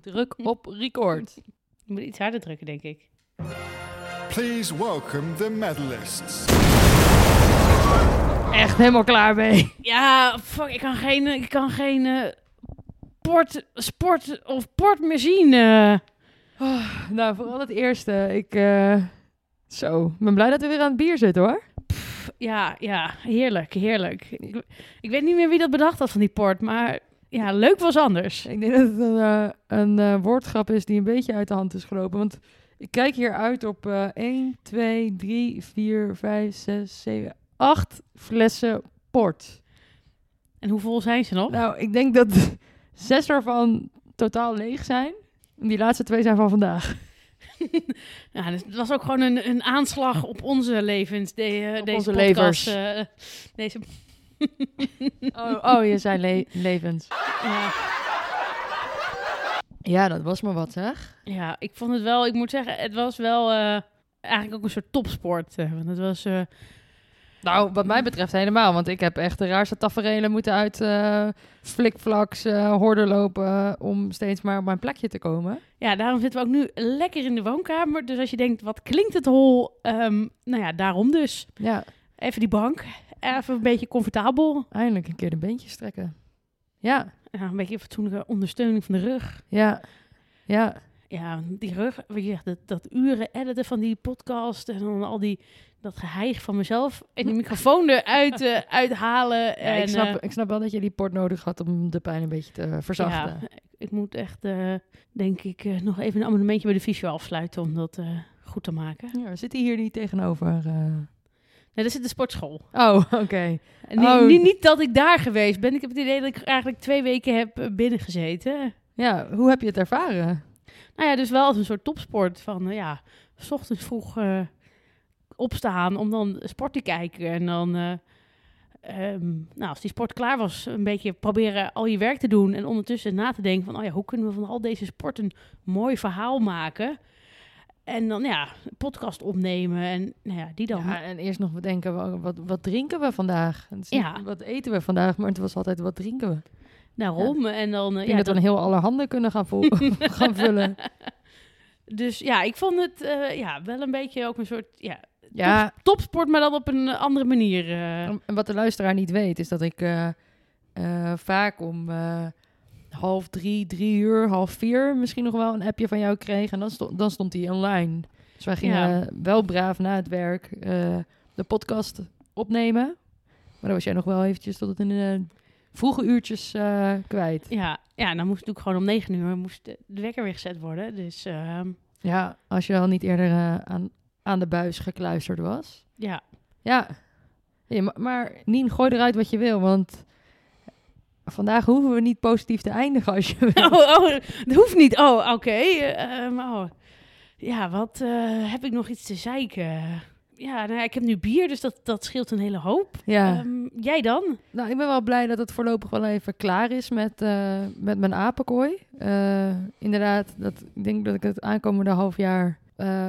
Druk op record. Je moet iets harder drukken, denk ik. Please welcome the medalists. Echt helemaal klaar mee. Ja, fuck, ik kan geen, ik kan geen eh, port, sport of port meer zien. eh. Nou, vooral het eerste. Ik, eh, zo, ik ben blij dat we weer aan het bier zitten hoor. ja, ja, heerlijk, heerlijk. Ik, ik weet niet meer wie dat bedacht had van die port, maar ja, leuk was anders. Ik denk dat het een, eh, een eh, woordgrap is die een beetje uit de hand is gelopen. Want ik kijk hier uit op eh 1, 2, 3, 4, 5, 6, 7, 8 flessen port. En hoe vol zijn ze nog? Nou, ik denk dat zes ervan totaal leeg zijn. En die laatste twee zijn van vandaag. Ja, dus het was ook gewoon een, een aanslag op onze levens. De, eh, Op deze onze podcast, levers. deze, Oh, oh je zei le- levens. Ja, Ja, dat was maar wat zeg. ja, ik vond het wel, ik moet zeggen, het was wel eh, eigenlijk ook een soort topsport. eh, want het was, eh, Nou, wat mij betreft helemaal. Want ik heb echt de raarste tafereelen moeten uit eh flikflaks, eh horden lopen... om steeds maar op mijn plekje te komen. ja, daarom zitten we ook nu lekker in de woonkamer. Dus als je denkt, wat klinkt het hol? Ehm, nou ja, daarom dus. Ja, Even die bank, even een beetje comfortabel. eindelijk een keer de beentjes strekken. Ja, Ja, een beetje fatsoenlijke ondersteuning van de rug. ja, ja. Ja, die rug, weet je, dat, dat uren editen van die podcast en dan al die, dat geheig van mezelf en die microfoon eruit eh, uithalen. Ja, en, ik, snap, eh, ik snap wel dat je die port nodig had om de pijn een beetje te verzachten. ja, ik, ik moet echt, eh, denk ik, eh, nog even een abonnementje bij de fysio afsluiten om dat eh, goed te maken. Ja, zit hij hier niet tegenover? Nee, dat zit de sportschool. Oh, oké. Niet, Oh. niet, niet dat ik daar geweest ben. Ik heb het idee dat ik eigenlijk twee weken heb eh, binnengezeten. Ja, hoe heb je het ervaren? Nou ja, dus wel als een soort topsport van, eh, ja, s ochtends vroeg eh, opstaan om dan sport te kijken. En dan, eh, ehm, nou, als die sport klaar was, een beetje proberen al je werk te doen. En ondertussen na te denken van, oh ja, hoe kunnen we van al deze sport een mooi verhaal maken? En dan, ja, een podcast opnemen en, nou ja, die dan... Ja, en eerst nog bedenken, wat, wat, drinken we vandaag? Niet Ja. Wat eten we vandaag? Maar het was altijd, wat drinken we? Daarom. En dan, eh, ja, dat we een heel allerhande kunnen gaan, gaan vullen. Dus ja, ik vond het eh, ja, wel een beetje ook een soort ja, Ja, top- topsport, maar dan op een andere manier. eh. en wat de luisteraar niet weet, is dat ik vaak om half drie, drie uur, half vier misschien nog wel een appje van jou kreeg. En dan, stond dan stond hij online. Dus wij gingen Ja. wel braaf na het werk eh, de podcast opnemen. Maar dan was jij nog wel eventjes tot het in de vroege uurtjes eh, kwijt. Ja, ja, en dan moest natuurlijk gewoon om negen uur moest de, de wekker weer gezet worden. Dus ehm, Ja, als je al niet eerder eh, aan, aan de buis gekluisterd was. ja, Ja. Ja, maar, maar Nien, gooi eruit wat je wil, want vandaag hoeven we niet positief te eindigen als je wil. oh, oh, dat hoeft niet. Oh, oké. eh, ehm, oh. Ja, wat eh, heb ik nog iets te zeiken? Ja, nou ja, ik heb nu bier, dus dat, dat scheelt een hele hoop. Ja, Ehm, jij dan? nou, ik ben wel blij dat het voorlopig wel even klaar is met, eh, met mijn apenkooi. Eh, inderdaad, dat, ik denk dat ik het aankomende half jaar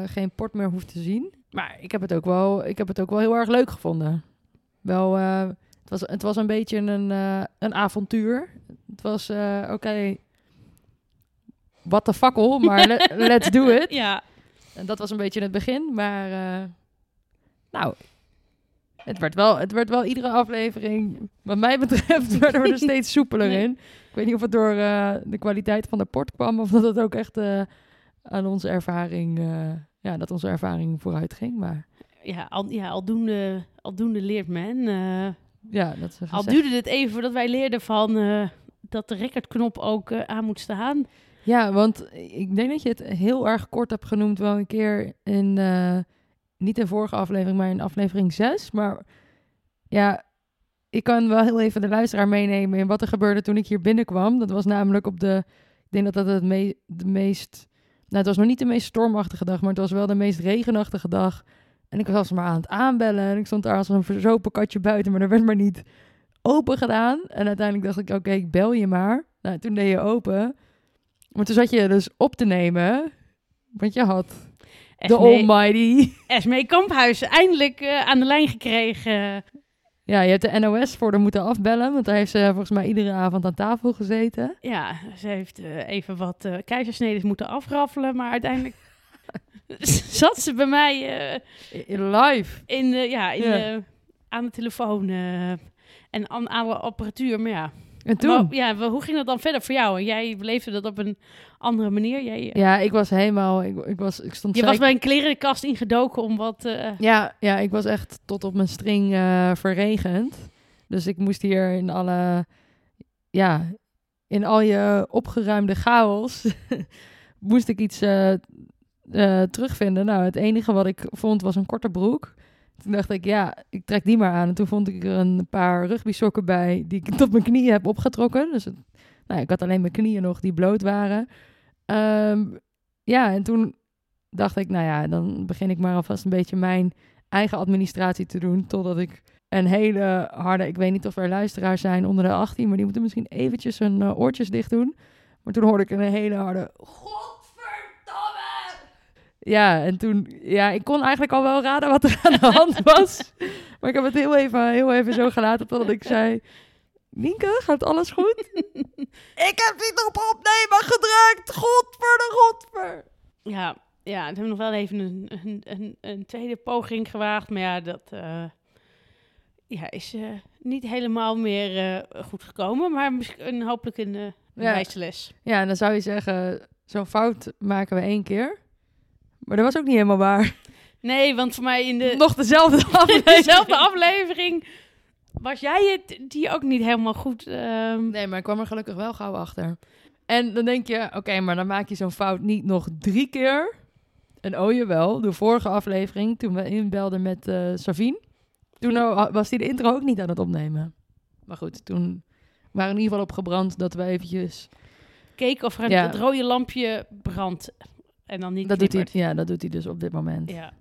geen port meer hoef te zien. Maar ik heb het ook wel, ik heb het ook wel heel erg leuk gevonden. Wel, het, was, het was een beetje een, eh, een avontuur. Het was, eh, oké, what the fakkel, maar le- let's do it. Ja, En dat was een beetje het begin, maar eh, nou, het werd, wel, het werd wel iedere aflevering, wat mij betreft, werden we er steeds soepeler Nee. in. Ik weet niet of het door de kwaliteit van de port kwam of dat het ook echt aan onze ervaring, ja, dat onze ervaring vooruit ging. Maar ja, al, ja aldoende, aldoende leert men. Ja, dat al gezegd. duurde het even voordat wij leerden van eh, dat de recordknop ook eh, aan moet staan. Ja, want ik denk dat je het heel erg kort hebt genoemd wel een keer in, eh, niet in vorige aflevering, maar in aflevering 6. Maar ja, ik kan wel heel even de luisteraar meenemen in wat er gebeurde toen ik hier binnenkwam. Dat was namelijk op de, ik denk dat dat het me, de meest, nou het was nog niet de meest stormachtige dag, maar het was wel de meest regenachtige dag. En ik was maar aan het aanbellen en ik stond daar als een verzopen katje buiten, maar er werd maar niet open gedaan. En uiteindelijk dacht ik, oké, ik bel je maar. Nou, toen deed je open. Maar toen zat je dus op te nemen, want je had de almighty. Esmee Kamphuis eindelijk eh, aan de lijn gekregen. Ja, je hebt de NOS voor haar moeten afbellen, want daar heeft ze volgens mij iedere avond aan tafel gezeten. Ja, ze heeft eh, even wat eh keizersneden moeten afraffelen, maar uiteindelijk zat ze bij mij eh, In Live. in, eh, ja, in, Ja. eh, aan de telefoon en aan alle apparatuur. Maar ja, En toen? Maar, ja, hoe ging dat dan verder voor jou? Jij beleefde dat op een andere manier. Jij, Ja, ik was helemaal... Ik, ik, was, ik stond je was bij een klerenkast ingedoken om wat... Ja, ja, ik was echt tot op mijn string verregend. Dus ik moest hier in alle... Ja, in al je opgeruimde chaos... moest ik iets eh, terugvinden. Nou, het enige wat ik vond was een korte broek. Toen dacht ik, ja, ik trek die maar aan. En toen vond ik er een paar rugbysokken bij... die ik tot mijn knieën heb opgetrokken. Dus nou, ik had alleen mijn knieën nog die bloot waren. Ehm, ja, en toen dacht ik, nou ja, dan begin ik maar alvast een beetje mijn eigen administratie te doen. Totdat ik een hele harde, ik weet niet of er luisteraars zijn onder de 18, maar die moeten misschien eventjes hun eh, oortjes dicht doen. Maar toen hoorde ik een hele harde, godverdomme! Ja, en toen, ja, ik kon eigenlijk al wel raden wat er aan de hand was. maar ik heb het heel even, heel even zo gelaten totdat ik zei, Nienke, gaat alles goed? ik heb niet op opnemen gedrukt, godver de godver! ja, ja, toen hebben we nog wel even een, een, een, een tweede poging gewaagd. Maar ja, dat eh, ja, is eh, niet helemaal meer eh, goed gekomen. Maar misschien hopelijk een, eh een Ja. wijze les. Ja, en dan zou je zeggen, zo'n fout maken we één keer. Maar dat was ook niet helemaal waar. Nee, want voor mij in de, Nog dezelfde in aflevering. dezelfde aflevering was jij het die ook niet helemaal goed... ehm, Nee, maar ik kwam er gelukkig wel gauw achter. En dan denk je, oké, maar dan maak je zo'n fout niet nog drie keer. En oh jawel, de vorige aflevering, toen we inbelden met eh Savine, toen was hij de intro ook niet aan het opnemen. Maar goed, toen waren we in ieder geval opgebrand dat we eventjes... keken of er een- Ja. het rode lampje brandt. En dan niet Dat doet, hij, ja, dat doet hij dus op dit moment. Ja,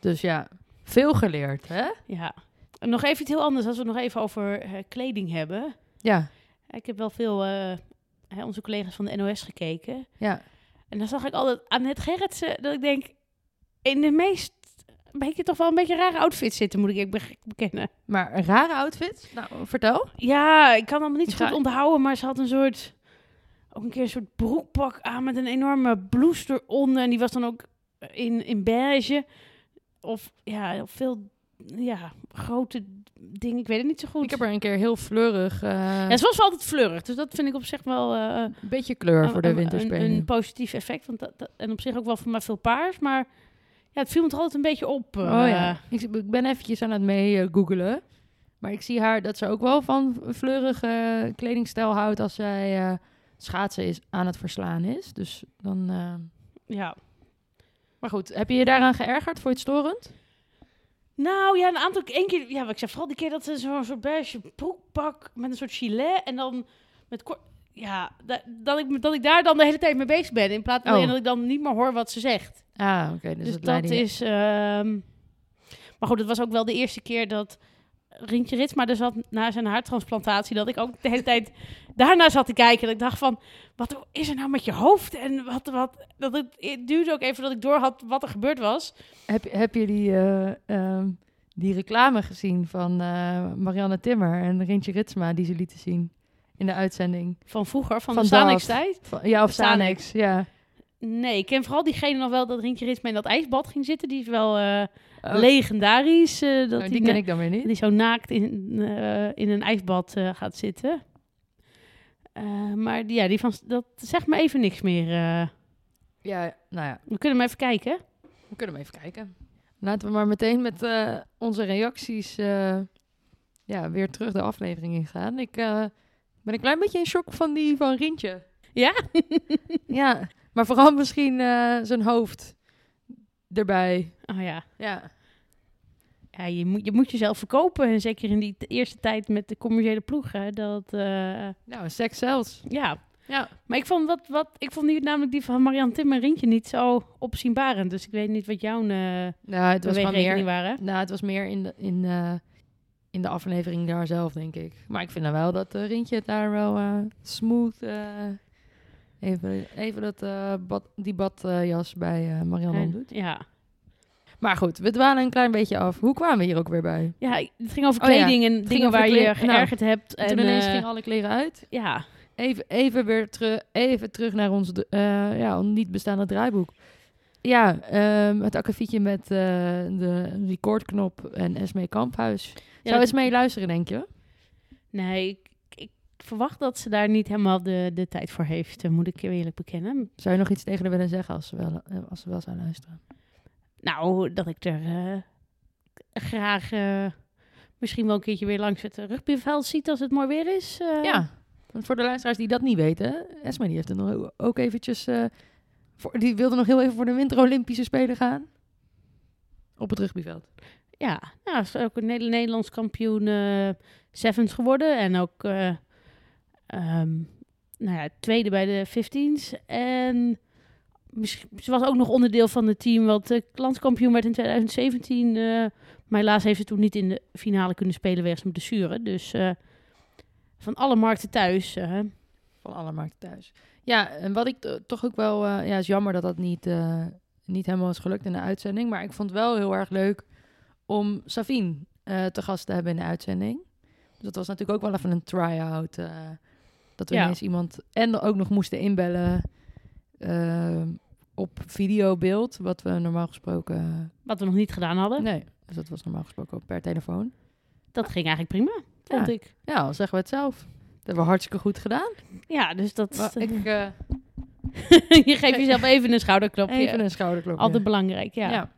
Dus ja, veel geleerd, hè? ja. En nog even iets heel anders, als we het nog even over eh, kleding hebben. Ja, Ik heb wel veel eh, hè, onze collega's van de NOS gekeken. ja. En dan zag ik altijd Annette Gerritsen, dat ik denk, in de meest, een beetje toch wel een beetje rare outfits zitten, moet ik bekennen. Maar een rare outfit? Nou, vertel. Ja, ik kan allemaal niet zo goed onthouden, maar ze had een soort, ook een keer een soort broekpak aan met een enorme blouse eronder. En die was dan ook in, in beige. Of ja, veel, ja, grote dingen, ik weet het niet zo goed. Ik heb er een keer heel fleurig... eh, Ja, ze was wel altijd fleurig, dus dat vind ik op zich wel... eh, een beetje kleur voor de winterspelen. Een, een positief effect. Want dat, dat- en op zich ook wel voor mij veel paars. Maar ja, het viel me toch altijd een beetje op. Oh eh. ja, ik, ik ben eventjes aan het mee googelen. Maar ik zie haar dat ze ook wel van fleurige kledingstijl houdt als zij schaatsen is, aan het verslaan is. Dus dan... eh, ja. Maar goed, heb je je daaraan geërgerd? Vond je het storend? Nou ja, een aantal één keer. Ja, wat ik zei, vooral die keer dat ze zo'n soort beige broekpak met een soort gilet en dan met kort. Ja, da- dat ik, dat ik daar dan de hele tijd mee bezig ben. In plaats van Oh. dat ik dan niet meer hoor wat ze zegt. Ah, oké. dus Dus, dat je- is. ehm, Maar goed, het was ook wel de eerste keer dat Rientje Ritsma er zat na zijn haartransplantatie. Dat ik ook de hele tijd daarna zat te kijken. Dat ik dacht van, wat is er nou met je hoofd? En wat, wat, dat het, het duurde ook even dat ik door had wat er gebeurd was. Heb, heb je die, eh, ehm, die reclame gezien van eh, Marianne Timmer en Rintje Ritsma die ze lieten zien in de uitzending? Van vroeger, van, Van de. Sanex-tijd. Ja, of Sanex. Ja. Nee, ik ken vooral diegene nog wel dat Rientje Ritsma in dat ijsbad ging zitten. Die is wel eh, Oh, legendarisch. eh, dat nou, die, die ken ik dan weer niet. die zo naakt in, eh, in een ijsbad eh, gaat zitten. Eh, maar die- ja, die van, dat zegt me even niks meer. eh. Ja, nou ja, we kunnen hem even kijken. we kunnen hem even kijken. Laten we maar meteen met eh, onze reacties eh, ja, weer terug de aflevering ingaan. Ik eh, ben een klein beetje in shock van die van Rientje. Ja? Ja, maar vooral misschien eh, zijn hoofd erbij. Oh ja. Ja. Ja je, moet, je moet jezelf verkopen. En zeker in die eerste tijd met de commerciële ploeg. Hè, dat, eh, Nou, seks zelfs. ja. Ja. Maar ik vond, wat, wat, ik vond die, namelijk die van Marianne Tim en Rientje niet zo opzienbarend. Dus ik weet niet wat jouw uh, Nou, het was meer, waren. nou, het was meer in de, in, eh, in de aflevering daar zelf, denk ik. Maar ik vind dan wel dat Rintje het daar wel smooth... even, even dat, bad, die badjas bij Marianne En- omdoet. ja. Maar goed, we dwalen een klein beetje af. Hoe kwamen we hier ook weer bij? Ja, het ging over Oh ja, kleding en ging dingen waar je je geërgerd hebt. En En, toen ineens eh, gingen alle kleren uit. ja, Even, even weer terug, even terug naar ons eh ja, niet bestaande draaiboek. Ja, ehm, het akkefietje met eh, de recordknop en Esmee Kamphuis. Ja, Zou mee luisteren, denk je? nee, ik, ik verwacht dat ze daar niet helemaal de, de tijd voor heeft, eh, moet ik je eerlijk bekennen. Zou je nog iets tegen haar willen zeggen als ze wel, eh, als ze wel zou luisteren? Nou, dat ik er eh, graag eh, misschien wel een keertje weer langs het rugbyveld ziet als het mooi weer is. eh. Ja, want voor de luisteraars die dat niet weten, Esme die heeft er nog ook eventjes, voor, die wilde nog heel even voor de Winter Olympische Spelen gaan. Op het rugbyveld. Ja, nou, is ook een Neder- Nederlands kampioen Sevens geworden. En ook ehm, nou ja, tweede bij de 15's. En ze was ook nog onderdeel van het team wat eh, landskampioen werd in 2017. eh, maar helaas heeft ze toen niet in de finale kunnen spelen wegens een blessure. Dus eh, van alle markten thuis. Van alle markten thuis. Ja, en wat ik to- toch ook wel... ja, is jammer dat dat niet, niet helemaal is gelukt in de uitzending. Maar ik vond het wel heel erg leuk om Savine te gast te hebben in de uitzending. Dus dat was natuurlijk ook wel even een try-out. dat we Ja. ineens iemand... En ook nog moesten inbellen eh, op videobeeld. Wat we normaal gesproken... wat we nog niet gedaan hadden. Nee, dus dat was normaal gesproken per telefoon. Dat ging eigenlijk prima, vond Ja. ik. Ja, dan zeggen we het zelf. Dat hebben we hartstikke goed gedaan. Ja, dus dat... Maar ik, eh, je geeft jezelf even een schouderklopje. even een schouderklopje. Altijd belangrijk, ja. ja.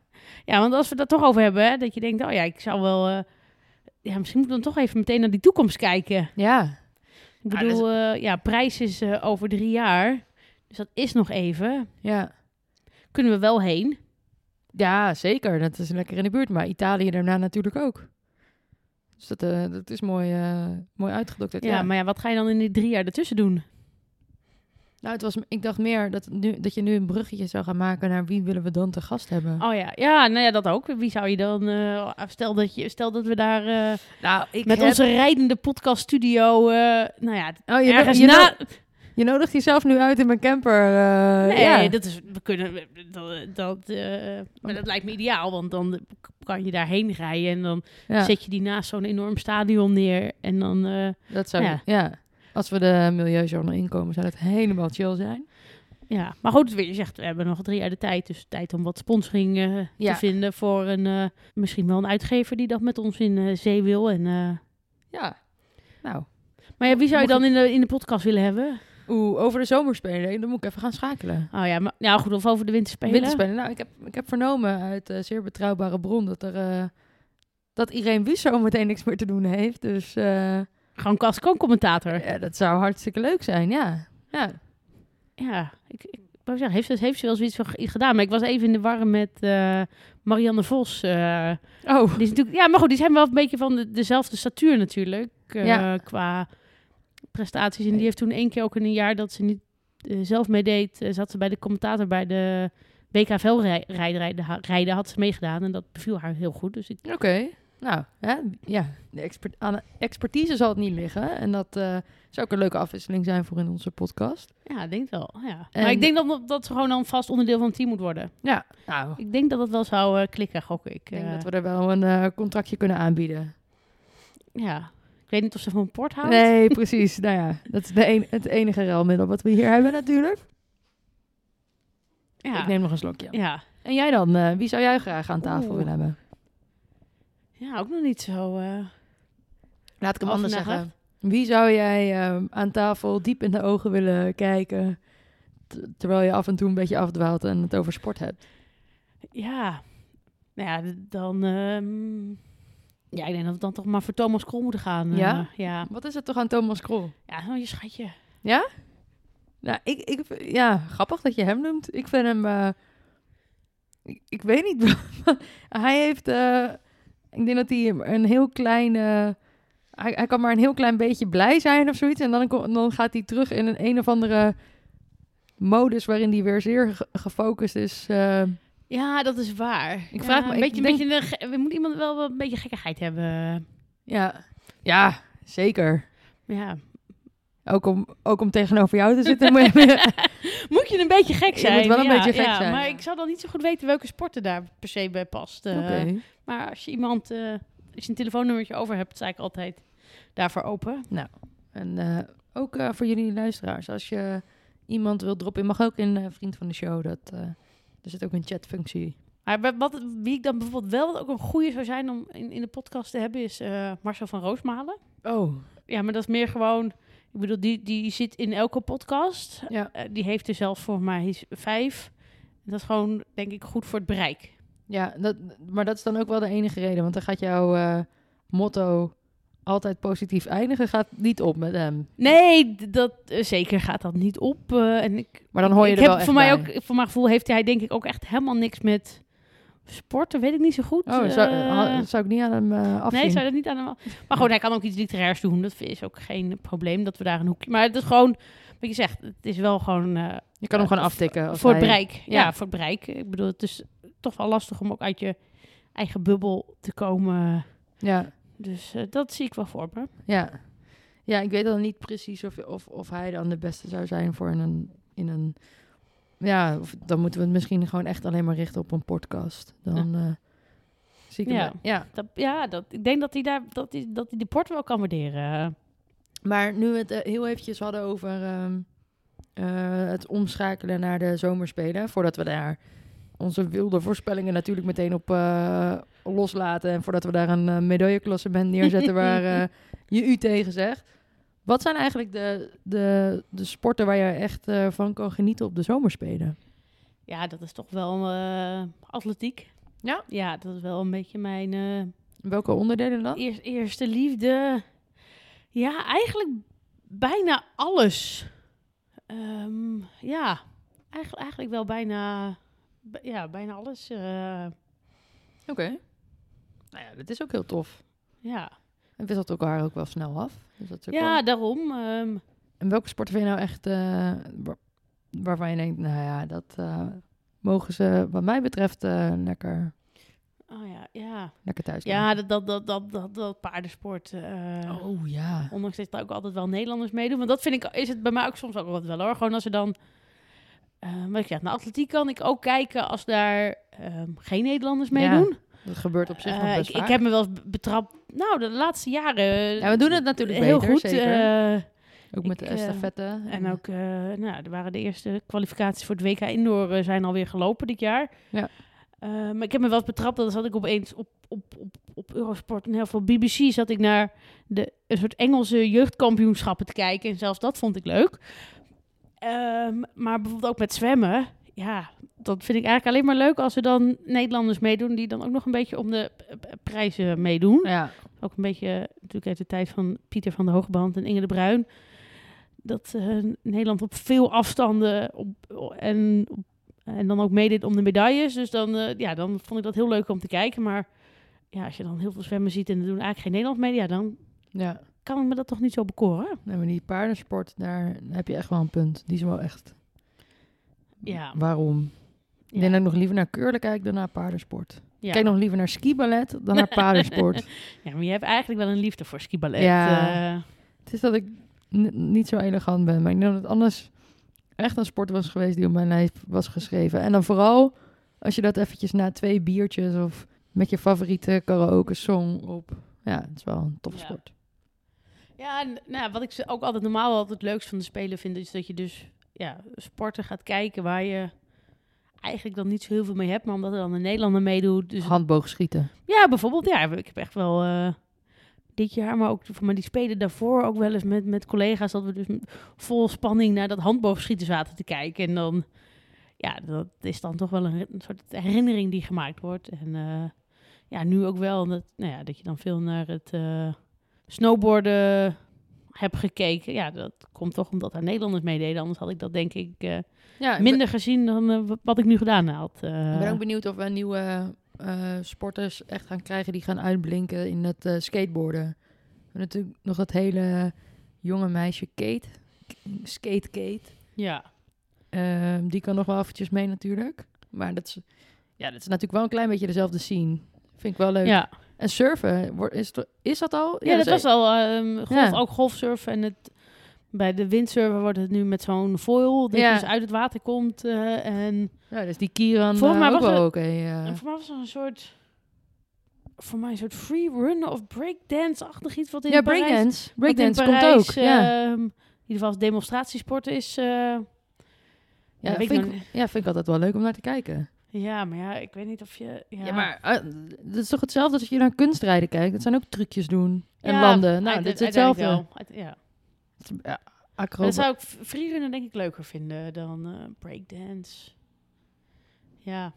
ja. want als we dat toch over hebben, hè, dat je denkt, oh ja, ik zou wel... eh, ja, misschien moeten we dan toch even meteen naar die toekomst kijken. Ja, Ik Ah, bedoel, eh, ja, prijs is eh, over drie jaar. Dus dat is nog even. ja. Kunnen we wel heen. Ja, zeker. Dat is lekker in de buurt. Maar Italië daarna natuurlijk ook. Dus dat, eh, dat is mooi, eh, mooi uitgedokterd. Ja, maar ja, wat ga je dan in die drie jaar ertussen doen? Nou, het was, ik dacht meer dat, nu, dat je nu een bruggetje zou gaan maken naar wie willen we dan te gast hebben. Oh ja, ja, nou ja, dat ook. Wie zou je dan... eh, stel, dat je, stel dat we daar eh, nou, ik met onze rijdende podcaststudio... eh nou ja, Oh, je, ergens je, na... je nodigt jezelf nu uit in mijn camper. eh, Nee, ja. dat is, we kunnen, dat, dat, eh, maar dat lijkt me ideaal, want dan kan je daarheen rijden en dan ja, zet je die naast zo'n enorm stadion neer en dan, eh, dat zou, ja. ja. Als we de milieujournal inkomen, zou dat helemaal chill zijn. ja. Maar goed, je zegt, we hebben nog drie jaar de tijd, dus tijd om wat sponsoring Ja. te vinden voor een, misschien wel een uitgever die dat met ons in eh, zee wil. En, Ja. Nou, maar ja, wie zou je dan in de, in de podcast willen hebben? Oeh, over de zomerspelen, dan moet ik even gaan schakelen. Oh ja, maar nou goed, of over de winterspelen. Winterspelen. Nou, ik heb, ik heb vernomen uit eh, zeer betrouwbare bron dat er eh, dat Irene Wüst zo meteen niks meer te doen heeft. Dus eh, Gewoon als commentator. ja, dat zou hartstikke leuk zijn, ja. Ja, Ja, ik, ik wou zeggen, heeft, heeft ze wel zoiets van ge- gedaan. Maar ik was even in de war met Marianne Vos. oh, die is natuurlijk, ja, maar goed, die zijn wel een beetje van de, dezelfde statuur natuurlijk. Ja. Qua prestaties. En die heeft toen één keer ook in een jaar dat ze niet eh, zelf meedeed, eh, zat ze bij de commentator bij de WK rijden, rijden, had ze meegedaan. En dat beviel haar heel goed. Dus ik, oké. Nou, hè, ja, de expert, aan de expertise zal het niet liggen. En dat eh, zou ook een leuke afwisseling zijn voor in onze podcast. ja, ik denk wel. Ja. En- Maar ik denk dat, dat ze gewoon dan vast onderdeel van het team moet worden. Ja, nou, ik Ik denk dat dat wel zou klikken, gok ik. denk Eh, dat we er wel een contractje kunnen aanbieden. Ja. Ik weet niet of ze van port houdt. Nee, precies. nou ja, dat is de een, het enige ruilmiddel wat we hier hebben natuurlijk. Ja. Ik neem nog een slokje. ja. En jij dan? eh, wie zou jij graag aan tafel Oeh. willen hebben? Ja, ook nog niet zo. eh, Laat ik hem anders zeggen. Wie zou jij ehm, aan tafel diep in de ogen willen kijken... terwijl je af en toe een beetje afdwaalt en het over sport hebt? Ja. Nou ja, dan. ehm, ja, ik denk dat we dan toch maar voor Thomas Krol moeten gaan. eh, Ja? ja. Wat is het toch aan Thomas Krol? Ja, oh, je schatje. Nou, ik, ik, ja, grappig dat je hem noemt. Ik vind hem... eh, ik, ik weet niet. hij heeft... eh, ik denk dat hij een heel klein... hij, hij kan maar een heel klein beetje blij zijn of zoiets. En dan, dan gaat hij terug in een een of andere modus... waarin hij weer zeer ge- gefocust is... Ja, dat is waar. Ik vraag me- een beetje, denk- een beetje een moeten iemand wel een beetje gekkigheid hebben. ja, ja, zeker. Ja. Ook om, ook om tegenover jou te zitten. moet je- Moet een beetje gek Je zijn. moet wel een ja, beetje gek ja, zijn, Maar ik zou dan niet zo goed weten welke sporten daar per se bij past. Oké. Maar als je iemand, eh, als je een telefoonnummertje over hebt, sta ik altijd daarvoor open. En eh, ook voor jullie luisteraars, als je iemand wilt droppen, je mag ook in eh, Vriend van de Show. Dat, er zit ook een chatfunctie. Maar wa- wat, wie ik dan bijvoorbeeld wel ook een goede zou zijn om in, in de podcast te hebben, is eh, Marcel van Roosmalen. Oh. Ja, maar dat is meer gewoon, ik bedoel, die, die zit in elke podcast. Ja. Eh, die heeft er zelf voor mij vijf. Dat is gewoon, denk ik, goed voor het bereik. Ja, dat, maar dat is dan ook wel de enige reden. Want dan gaat jouw eh, motto altijd positief eindigen, gaat niet op met hem. Nee, dat, eh, zeker gaat dat niet op. eh, en ik, Maar dan hoor je ik er heb wel voor mij bij. ook, voor mijn gevoel heeft hij denk ik ook echt helemaal niks met sporten, weet ik niet zo goed. Oh, zou, Eh, zou ik niet aan hem afzien. Nee, zou dat niet aan hem. Maar gewoon, hij kan ook iets literairs doen. Dat is ook geen probleem dat we daar een hoekje. Maar het is gewoon, wat je zegt, het is wel gewoon je kan hem gewoon aftikken. voor het bereik. Ja. Ja. voor het bereik. Ik bedoel, het is toch wel lastig om ook uit je eigen bubbel te komen. Ja, Dus eh, dat zie ik wel voor me. ja. ja, ik weet dan niet precies of, of, of hij dan de beste zou zijn voor een... In een ja, of, dan moeten we het misschien gewoon echt alleen maar richten op een podcast. Dan eh, zie ik hem Ja. Dat, ja, dat, ik denk dat hij, daar, dat, hij, dat hij de port wel kan waarderen. Maar nu we het eh, heel eventjes hadden over ehm, eh, het omschakelen naar de zomerspelen, voordat we daar onze wilde voorspellingen natuurlijk meteen op eh, loslaten en voordat we daar een uh, medailleklassement neerzetten waar eh, je u tegen zegt. Wat zijn eigenlijk de, de, de sporten waar je echt van kan genieten op de zomerspelen? Ja, dat is toch wel atletiek. Ja? Ja, dat is wel een beetje mijn Welke onderdelen dan? eer- eerste liefde. Ja, eigenlijk bijna alles. Ehm, ja, eigenlijk, eigenlijk wel bijna, ja, bijna alles. eh, Oké. Nou ja, dat is ook heel tof. ja, En wisselt elkaar ook wel snel af. Dus dat is ook ja wel- daarom. ehm, En welke sporten vind je nou echt eh, waar- waarvan je denkt, nou ja, dat eh, mogen ze wat mij betreft lekker, oh ja, ja. lekker thuis Ja, dat, dat, dat, dat, dat, dat paardensport. Oh ja. Ondanks dat er ook altijd wel Nederlanders meedoen. Want dat vind ik, is het bij mij ook soms ook wel hoor. Gewoon als er dan, eh wat ik zeg, naar atletiek kan ik ook kijken als daar ehm, geen Nederlanders Ja, meedoen. Dat gebeurt op zich nog Eh, best ik, ik heb me wel eens betrapt, nou de laatste jaren. Ja, we doen het natuurlijk heel beter, goed. zeker. eh, ook met de ik, eh, estafette. en ook, nou, er waren de eerste kwalificaties voor het WK Indoor zijn alweer gelopen dit jaar. Ja. Maar ik heb me wel eens betrapt, dat zat ik opeens op, op, op, op Eurosport en heel veel BBC zat ik naar de, een soort Engelse jeugdkampioenschappen te kijken. En zelfs dat vond ik leuk. Ehm, maar bijvoorbeeld ook met zwemmen. Ja, dat vind ik eigenlijk alleen maar leuk als er dan Nederlanders meedoen die dan ook nog een beetje om de prijzen meedoen. Ja, Ook een beetje natuurlijk uit de tijd van Pieter van der Hoogband en Inge de Bruin. Dat eh, Nederland op veel afstanden op, en, en dan ook meedeed om de medailles. Dus dan, eh, ja, dan vond ik dat heel leuk om te kijken. Maar ja, als je dan heel veel zwemmen ziet en er doen eigenlijk geen Nederlands mee, ja, dan ja. Kan ik me dat toch niet zo bekoren. Nee, maar die paardensport, daar heb je echt wel een punt. Die is wel echt... Ja. Waarom? Ik denk dat ik nog liever naar curlen kijk dan naar paardensport. Ja. Ik kijk nog liever naar skiballet dan naar paardensport. ja, maar je hebt eigenlijk wel een liefde voor skiballet. Ja. eh. Het is dat ik niet zo elegant ben, maar ik denk dat het anders echt een sport was geweest die op mijn lijf was geschreven. En dan vooral als je dat eventjes na twee biertjes of met je favoriete karaoke song op. Ja, het is wel een tof Ja. Ja, nou, wat ik ze ook altijd normaal altijd het leukst van de spelen vind, is dat je dus ja, sporten gaat kijken waar je eigenlijk dan niet zo heel veel mee hebt, maar omdat er dan een Nederlander meedoet. Dus Handboogschieten. ja, bijvoorbeeld, ja, ik heb echt wel eh, dit jaar, maar ook maar die spelen daarvoor ook wel eens met, met collega's, dat we dus vol spanning naar dat handboogschieten zaten te kijken. En dan, ja, dat is dan toch wel een, een soort herinnering die gemaakt wordt. En eh, ja, nu ook wel, dat, nou ja, dat je dan veel naar het eh, snowboarden hebt gekeken. Ja, dat komt toch omdat er Nederlanders meededen. Anders had ik dat denk ik eh, Ja, minder gezien dan eh, wat- ik nu gedaan had. eh. ben, ik ben ook benieuwd of we nieuwe sporters echt gaan krijgen die gaan uitblinken in het skateboarden. We hebben natuurlijk nog dat hele jonge meisje Kate. Skate Kate. ja. Ehm, die kan nog wel eventjes mee natuurlijk. Maar dat is, ja, dat is natuurlijk wel een klein beetje dezelfde scene. Vind ik wel leuk. Ja. En surfen, wordt- is, het- is dat al? Ja, dat is- was al ehm golf, Ja. ook golfsurfen en het Bij de windsurfer wordt het nu met zo'n foil, dat Ja. dus uit het water komt. eh, en Ja, dus die Kieran Volgens mij ook was wel het- ja. voor mij was er een soort... Voor mij een soort free run of breakdance-achtig iets wat in Ja, Parijs... breakdance. Breakdance komt ook. ja. ehm, in ieder geval als demonstratiesport is... eh, Ja, ik vind ik, ja, vind ik altijd wel leuk om naar te kijken. Ja, maar ja, ik weet niet of je... Ja, Ja, maar uh, dat is toch hetzelfde als je naar kunstrijden kijkt? Dat zijn ook trucjes doen en Ja, landen. Nou, dit is hetzelfde. Ja. Het Ja, dat zou ik freerunnen denk ik leuker vinden dan eh, breakdance. Ja.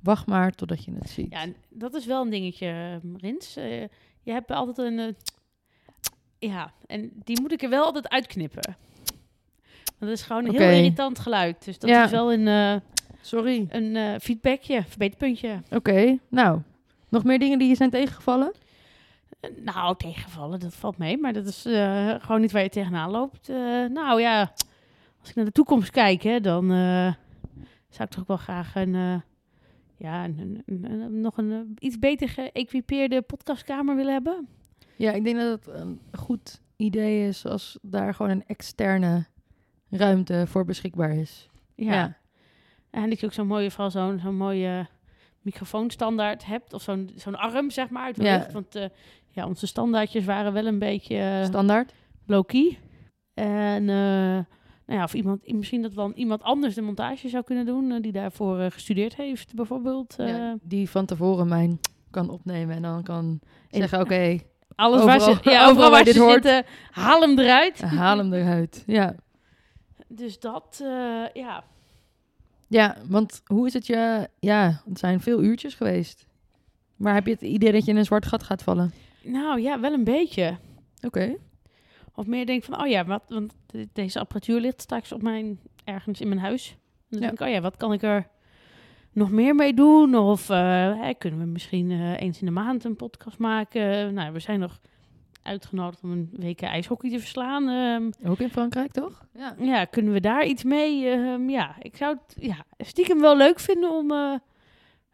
Wacht maar totdat je het ziet. ja, dat is wel een dingetje, eh, Rins. Eh, je hebt altijd een... eh, ja, en die moet ik er wel altijd uitknippen. Dat is gewoon een heel irritant geluid. Dus dat Ja. is wel een, eh, Sorry. een eh, feedbackje, verbeterpuntje. Oké, nou. Nog meer dingen die je zijn tegengevallen? Nou, tegenvallen, dat valt mee. Maar dat is eh, gewoon niet waar je tegenaan loopt. Eh, nou ja, als ik naar de toekomst kijk, hè, dan zou ik toch ook wel graag een, ja, een, een- een- een- nog een iets beter geëquipeerde podcastkamer willen hebben. Ja, ik denk dat het een goed idee is als daar gewoon een externe ruimte voor beschikbaar is. Ja. En dat je ook zo'n mooie, vooral zo'n zo'n mooie microfoonstandaard hebt. Of zo'n zo'n arm, zeg maar, uit de Ja. lucht. Want eh, ja, onze standaardjes waren wel een beetje... eh, Standaard. low-key. En eh, nou ja, of iemand, misschien dat dan iemand anders de montage zou kunnen doen, die daarvoor gestudeerd heeft, bijvoorbeeld. Ja, die van tevoren mijn kan opnemen en dan kan zeggen, oké, alles waar overal- ze, ja, overal overal waar waar dit hoort. zitten, haal hem eruit. haal hem eruit. Ja. Dus dat, ja. Ja, want hoe is het je... Ja, het zijn veel uurtjes geweest. Maar heb je het idee dat je in een zwart gat gaat vallen? Nou ja, wel een beetje. Oké. Of meer denk van, oh ja, wat, want de- deze apparatuur ligt straks op mijn, ergens in mijn huis. Dan Ja. denk ik, oh ja, wat kan ik er nog meer mee doen? Of eh, kunnen we misschien eh, eens in de maand een podcast maken? Nou, we zijn nog uitgenodigd om een week ijshockey te verslaan. Ehm, Ook in Frankrijk, toch? Ja. ja, kunnen we daar iets mee? Ehm, ja, ik zou het ja, stiekem wel leuk vinden om eh,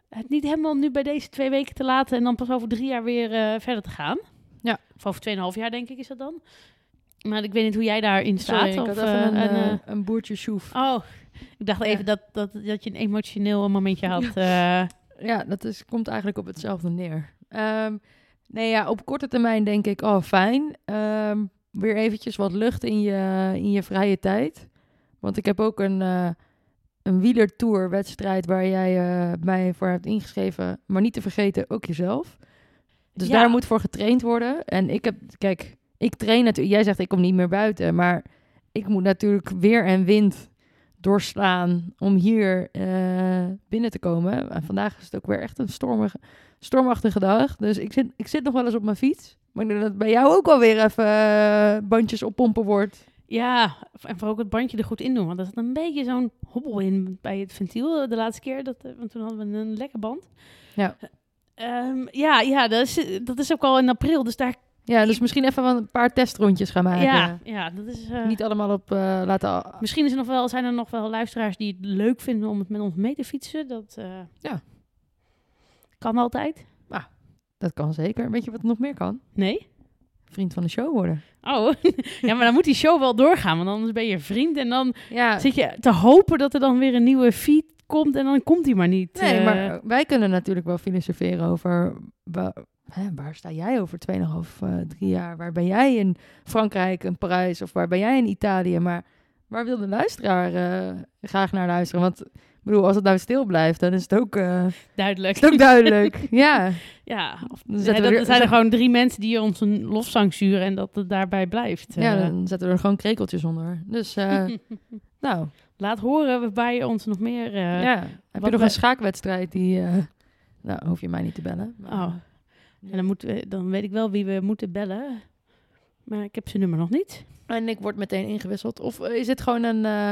het niet helemaal nu bij deze twee weken te laten en dan pas over drie jaar weer eh, verder te gaan. Ja. Of over tweeënhalf jaar, denk ik, is dat dan. Maar ik weet niet hoe jij daarin staat. Sorry, ik of, had even eh, een, en, eh, een boertje sjoef. oh, ik dacht Ja. even dat, dat, dat je een emotioneel momentje had. eh. Ja, dat is, komt eigenlijk op hetzelfde neer. Ehm, nee, ja, op korte termijn denk ik, oh fijn. Ehm, weer eventjes wat lucht in je, in je vrije tijd. Want ik heb ook een, eh een wielertour wedstrijd waar jij eh, mij voor hebt ingeschreven. Maar niet te vergeten, ook jezelf. Dus Ja. daar moet voor getraind worden. En ik heb, kijk, ik train natuurlijk. Jij zegt ik kom niet meer buiten. Maar ik moet natuurlijk weer en wind doorslaan om hier eh, binnen te komen. En vandaag is het ook weer echt een stormige, stormachtige dag. Dus ik zit, ik zit nog wel eens op mijn fiets. Maar ik denk dat het bij jou ook alweer even eh, bandjes oppompen wordt. ja, en voor ook het bandje er goed in doen. Want er zat een beetje zo'n hobbel in bij het ventiel eh, de laatste keer. Dat, want toen hadden we een lekker band. Ja. Ehm, ja, ja dat, is, dat is ook al in april. Dus daar Ja, dus misschien even een paar testrondjes gaan maken. Ja, ja, dat is. eh, Niet allemaal op eh, laten... Misschien is er nog wel, zijn er nog wel luisteraars die het leuk vinden om het met ons mee te fietsen. Dat eh, Ja. kan altijd. Dat kan zeker. Weet je wat nog meer kan? Nee? Vriend van de show worden. Oh, ja, maar dan moet die show wel doorgaan, want anders ben je vriend en dan Ja, zit je te hopen dat er dan weer een nieuwe feed komt en dan komt die maar niet. nee, maar wij kunnen natuurlijk wel filosoferen over... hè, waar sta jij over 2,5, eh drie jaar? Waar ben jij in Frankrijk, in Parijs of waar ben jij in Italië? Maar waar wil de luisteraar eh, graag naar luisteren? Want ik bedoel, als het nou stil blijft, dan is het ook, eh, duidelijk. het ook duidelijk. ja, ja, of, dan ja, zetten, dat, we er zijn er gewoon drie mensen die ons een lofzang sturen en dat het daarbij blijft. ja, Eh, dan zetten we er gewoon krekeltjes onder. Dus, nou, Laat horen waar je ons nog meer... ja. Heb je nog een schaakwedstrijd die... nou, hoef je mij niet te bellen. maar- Oh. En dan, moeten we, dan weet ik wel wie we moeten bellen. Maar ik heb zijn nummer nog niet. En ik word meteen ingewisseld. Of eh, is het gewoon een, eh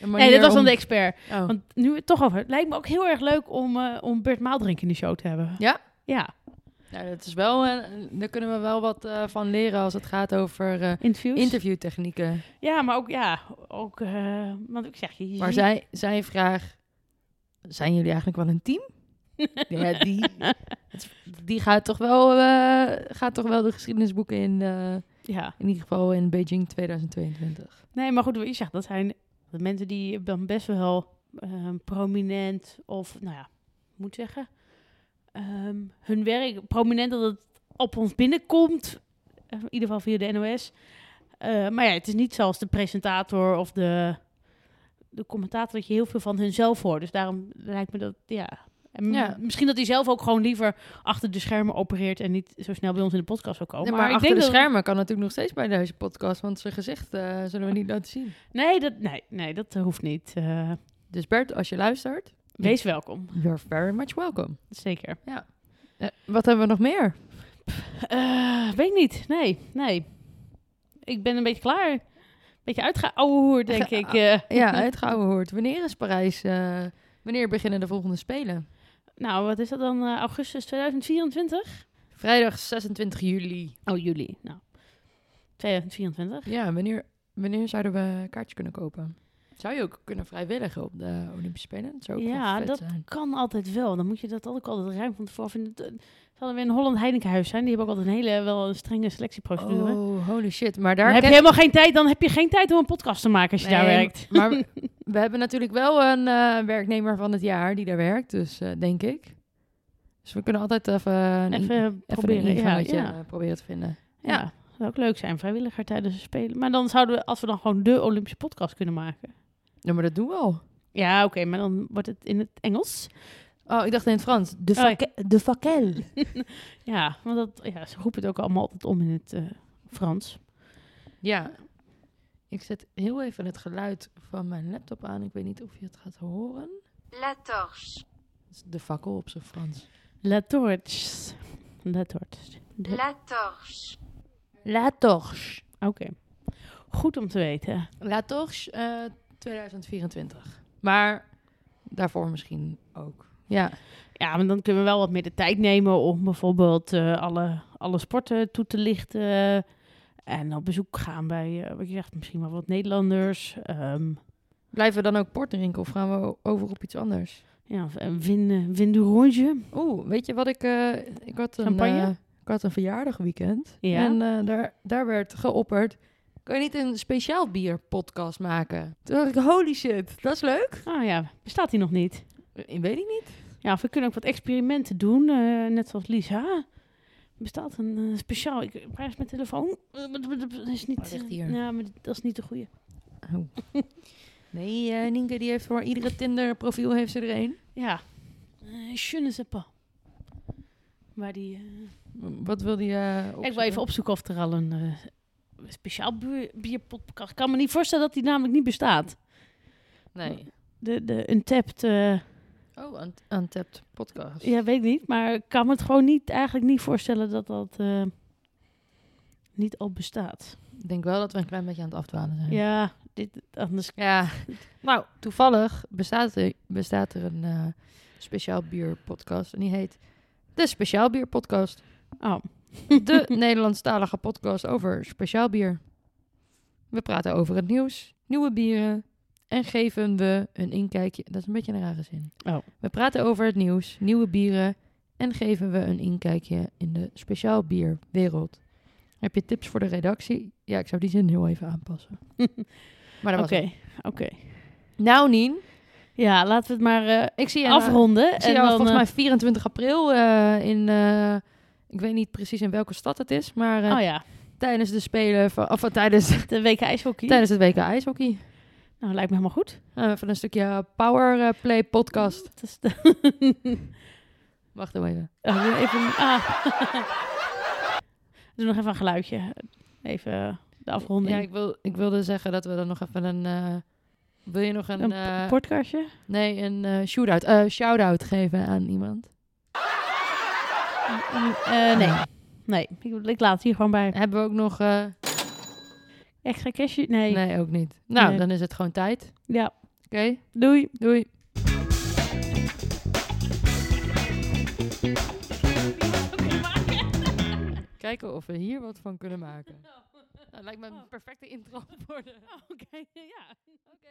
een Nee, dat was om- dan de expert. Oh. Want nu het toch over. Het lijkt me ook heel erg leuk om, eh, om Bert Maaldrink in de show te hebben. Ja? Ja, Nou, dat is wel, eh, daar kunnen we wel wat van leren als het gaat over interviewtechnieken. ja, maar ook, ja, ook, want ik zeg je. Maar zij, zij vraag, zijn jullie eigenlijk wel een team? ja, die, die gaat, toch wel, eh, gaat toch wel de geschiedenisboeken in. eh, Ja. In ieder geval in Beijing 2022. Nee, maar goed, wat je zegt, dat zijn de mensen die dan best wel ehm, prominent of, nou ja, moet zeggen, ehm, hun werk prominent dat het op ons binnenkomt, eh, in ieder geval via de NOS. Maar ja, het is niet zoals de presentator of de, de commentator dat je heel veel van hun zelf hoort. Dus daarom lijkt me dat, ja. En Ja. Misschien dat hij zelf ook gewoon liever achter de schermen opereert en niet zo snel bij ons in de podcast zou komen. Nee, maar, maar ik achter denk de dat- schermen kan natuurlijk nog steeds bij deze podcast, want zijn gezicht eh, zullen we niet laten zien. Nee, dat, nee, nee, dat eh, hoeft niet. Eh, Dus Bert, als je luistert, wees welkom. you're very much welcome. Zeker. Eh, wat hebben we nog meer? Weet ik niet. Nee, nee. Ik ben een beetje klaar. Een beetje uitgeouwehoerd, denk Ge- ik. Ja, hoort. Wanneer is Parijs? wanneer beginnen de volgende Spelen? Nou, wat is dat dan? eh, augustus 2024? Vrijdag 26 juli. Oh, juli. Nou, 2024. Ja, wanneer, wanneer zouden we kaartjes kunnen kopen? Zou je ook kunnen vrijwilligen op de Olympische Spelen? Dat zou ook Ja, dat zijn. kan altijd wel. Dan moet je dat ook altijd ruim van tevoren vinden. Het zal weer in Holland Heinekenhuis zijn. Die hebben ook altijd een hele, wel een strenge selectieprocedure. Oh, holy shit. Maar daar dan heb je helemaal geen tijd. Dan heb je geen tijd om een podcast te maken als je daar Nee, werkt. Maar we hebben natuurlijk wel een eh, werknemer van het jaar die daar werkt, dus eh, denk ik. Dus we kunnen altijd even, een, Even proberen. een ja, ingangetje ja. eh, proberen te vinden. Ja. Ja. zou ook leuk zijn, vrijwilliger tijdens de Spelen. Maar dan zouden we, als we dan gewoon de Olympische podcast kunnen maken. Ja, maar dat doen we al. Ja, oké, maar dan wordt het in het Engels. Oh, ik dacht in het Frans. De, Oh, ja. de vaquel. Ja, want dat, ja, ze roepen het ook allemaal altijd om in het eh, Frans. Ja. Ik zet heel even het geluid van mijn laptop aan. Ik weet niet of je het gaat horen. La torche. Dat is de fakkel op zijn Frans. La torche. La torche. De- La torche. La Torche. Oké. Goed om te weten. La Torche eh, 2024. Maar daarvoor misschien ook. Ja. Ja, maar dan kunnen we wel wat meer de tijd nemen om bijvoorbeeld eh, alle, alle sporten toe te lichten. En op bezoek gaan bij, eh, wat je zegt, misschien wel wat Nederlanders. Ehm, Blijven we dan ook port drinken of gaan we over op iets anders? ja, een vin, vin du Rouge. Oeh, weet je wat ik... eh, ik, had een, Champagne? eh, ik had een verjaardagweekend. Ja. En daar, daar werd geopperd... Kan je niet een speciaal bierpodcast maken? Toen dacht ik, holy shit, dat is leuk. Ah ja, bestaat die nog niet? Eh, Weet ik niet. Ja, of we kunnen ook wat experimenten doen, net zoals Lisa. Bestaat een eh, speciaal... Ik waar is mijn telefoon? Eh, dat- is niet... Oh, eh, hier. Ja, maar dat is niet de goede. Oh. Nee, eh Nienke die heeft voor iedere Tinder profiel heeft ze er een. Ja. Uh, je ne sais pas. Maar die... eh, Wat wil die Ik wil even opzoeken of er al een speciaal bier- bierpodcast... Ik kan me niet voorstellen dat die namelijk niet bestaat. Nee. De, de Untapped... Oh, un- Untapped podcast. ja, weet ik niet. Maar ik kan me het gewoon niet, eigenlijk niet voorstellen dat dat eh, niet al bestaat. Ik denk wel dat we een klein beetje aan het afdwalen zijn. Ja, dit, anders... Ja, nou, toevallig bestaat er, bestaat er een eh, speciaal bier podcast. En die heet de Speciaal Bier Podcast. Oh, De Nederlandstalige podcast over speciaal bier. We praten over het nieuws, nieuwe bieren en geven we een inkijkje. Dat is een beetje een rare zin. Oh. We praten over het nieuws, nieuwe bieren en geven we een inkijkje in de speciaal bierwereld. Heb je tips voor de redactie? Ja, ik zou die zin heel even aanpassen. Maar dat was oké. Oké. Nou, Nien, Ja, laten we het maar eh, ik zie je afronden. Ik zie en jou dan, volgens eh, mij 24 april eh, in, ik weet niet precies in welke stad het is, maar oh ja, tijdens de Spelen, van, of tijdens, de WK ijshockey. tijdens het WK IJshockey. Nou, lijkt me helemaal goed. Nou, even een stukje Powerplay podcast. Dat is de- Wacht even. Oh, even... Ah. Doe nog even een geluidje. Even de afronding. Ja, ik, wil, ik wilde zeggen dat we dan nog even een... eh, wil je nog een... een eh, podcastje? nee, een eh shootout, eh, shout-out geven aan iemand? Eh, nee. Nee, ik, ik laat het hier gewoon bij. Hebben we ook nog... Extra cashje? Nee. nee, ook niet. Nou, Nee. dan is het gewoon tijd. Ja, Oké, doei. doei. Kijken of we hier wat van kunnen maken. Dat lijkt me een perfecte intro voor de... Oké, ja. Oké.